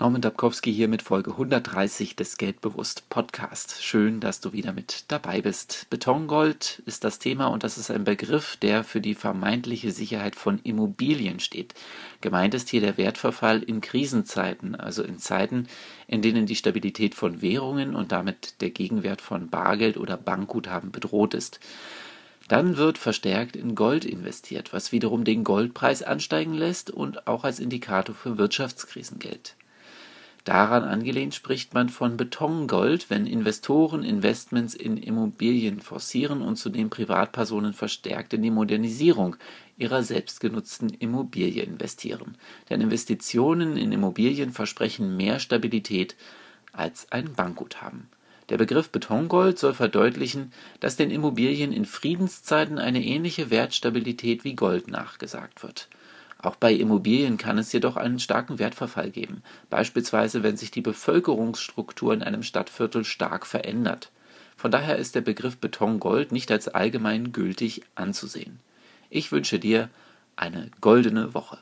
Norman Dabkowski hier mit Folge 130 des Geldbewusst Podcast. Schön, dass du wieder mit dabei bist. Betongold ist das Thema und das ist ein Begriff, der für die vermeintliche Sicherheit von Immobilien steht. Gemeint ist hier der Wertverfall in Krisenzeiten, also in Zeiten, in denen die Stabilität von Währungen und damit der Gegenwert von Bargeld oder Bankguthaben bedroht ist. Dann wird verstärkt in Gold investiert, was wiederum den Goldpreis ansteigen lässt und auch als Indikator für Wirtschaftskrisen gilt. Daran angelehnt spricht man von Betongold, wenn Investoren Investments in Immobilien forcieren und zudem Privatpersonen verstärkt in die Modernisierung ihrer selbstgenutzten Immobilie investieren. Denn Investitionen in Immobilien versprechen mehr Stabilität als ein Bankguthaben. Der Begriff Betongold soll verdeutlichen, dass den Immobilien in Friedenszeiten eine ähnliche Wertstabilität wie Gold nachgesagt wird auch bei Immobilien kann es jedoch einen starken Wertverfall geben, beispielsweise wenn sich die Bevölkerungsstruktur in einem Stadtviertel stark verändert. Von daher ist der Begriff Betongold nicht als allgemein gültig anzusehen. Ich wünsche dir eine goldene Woche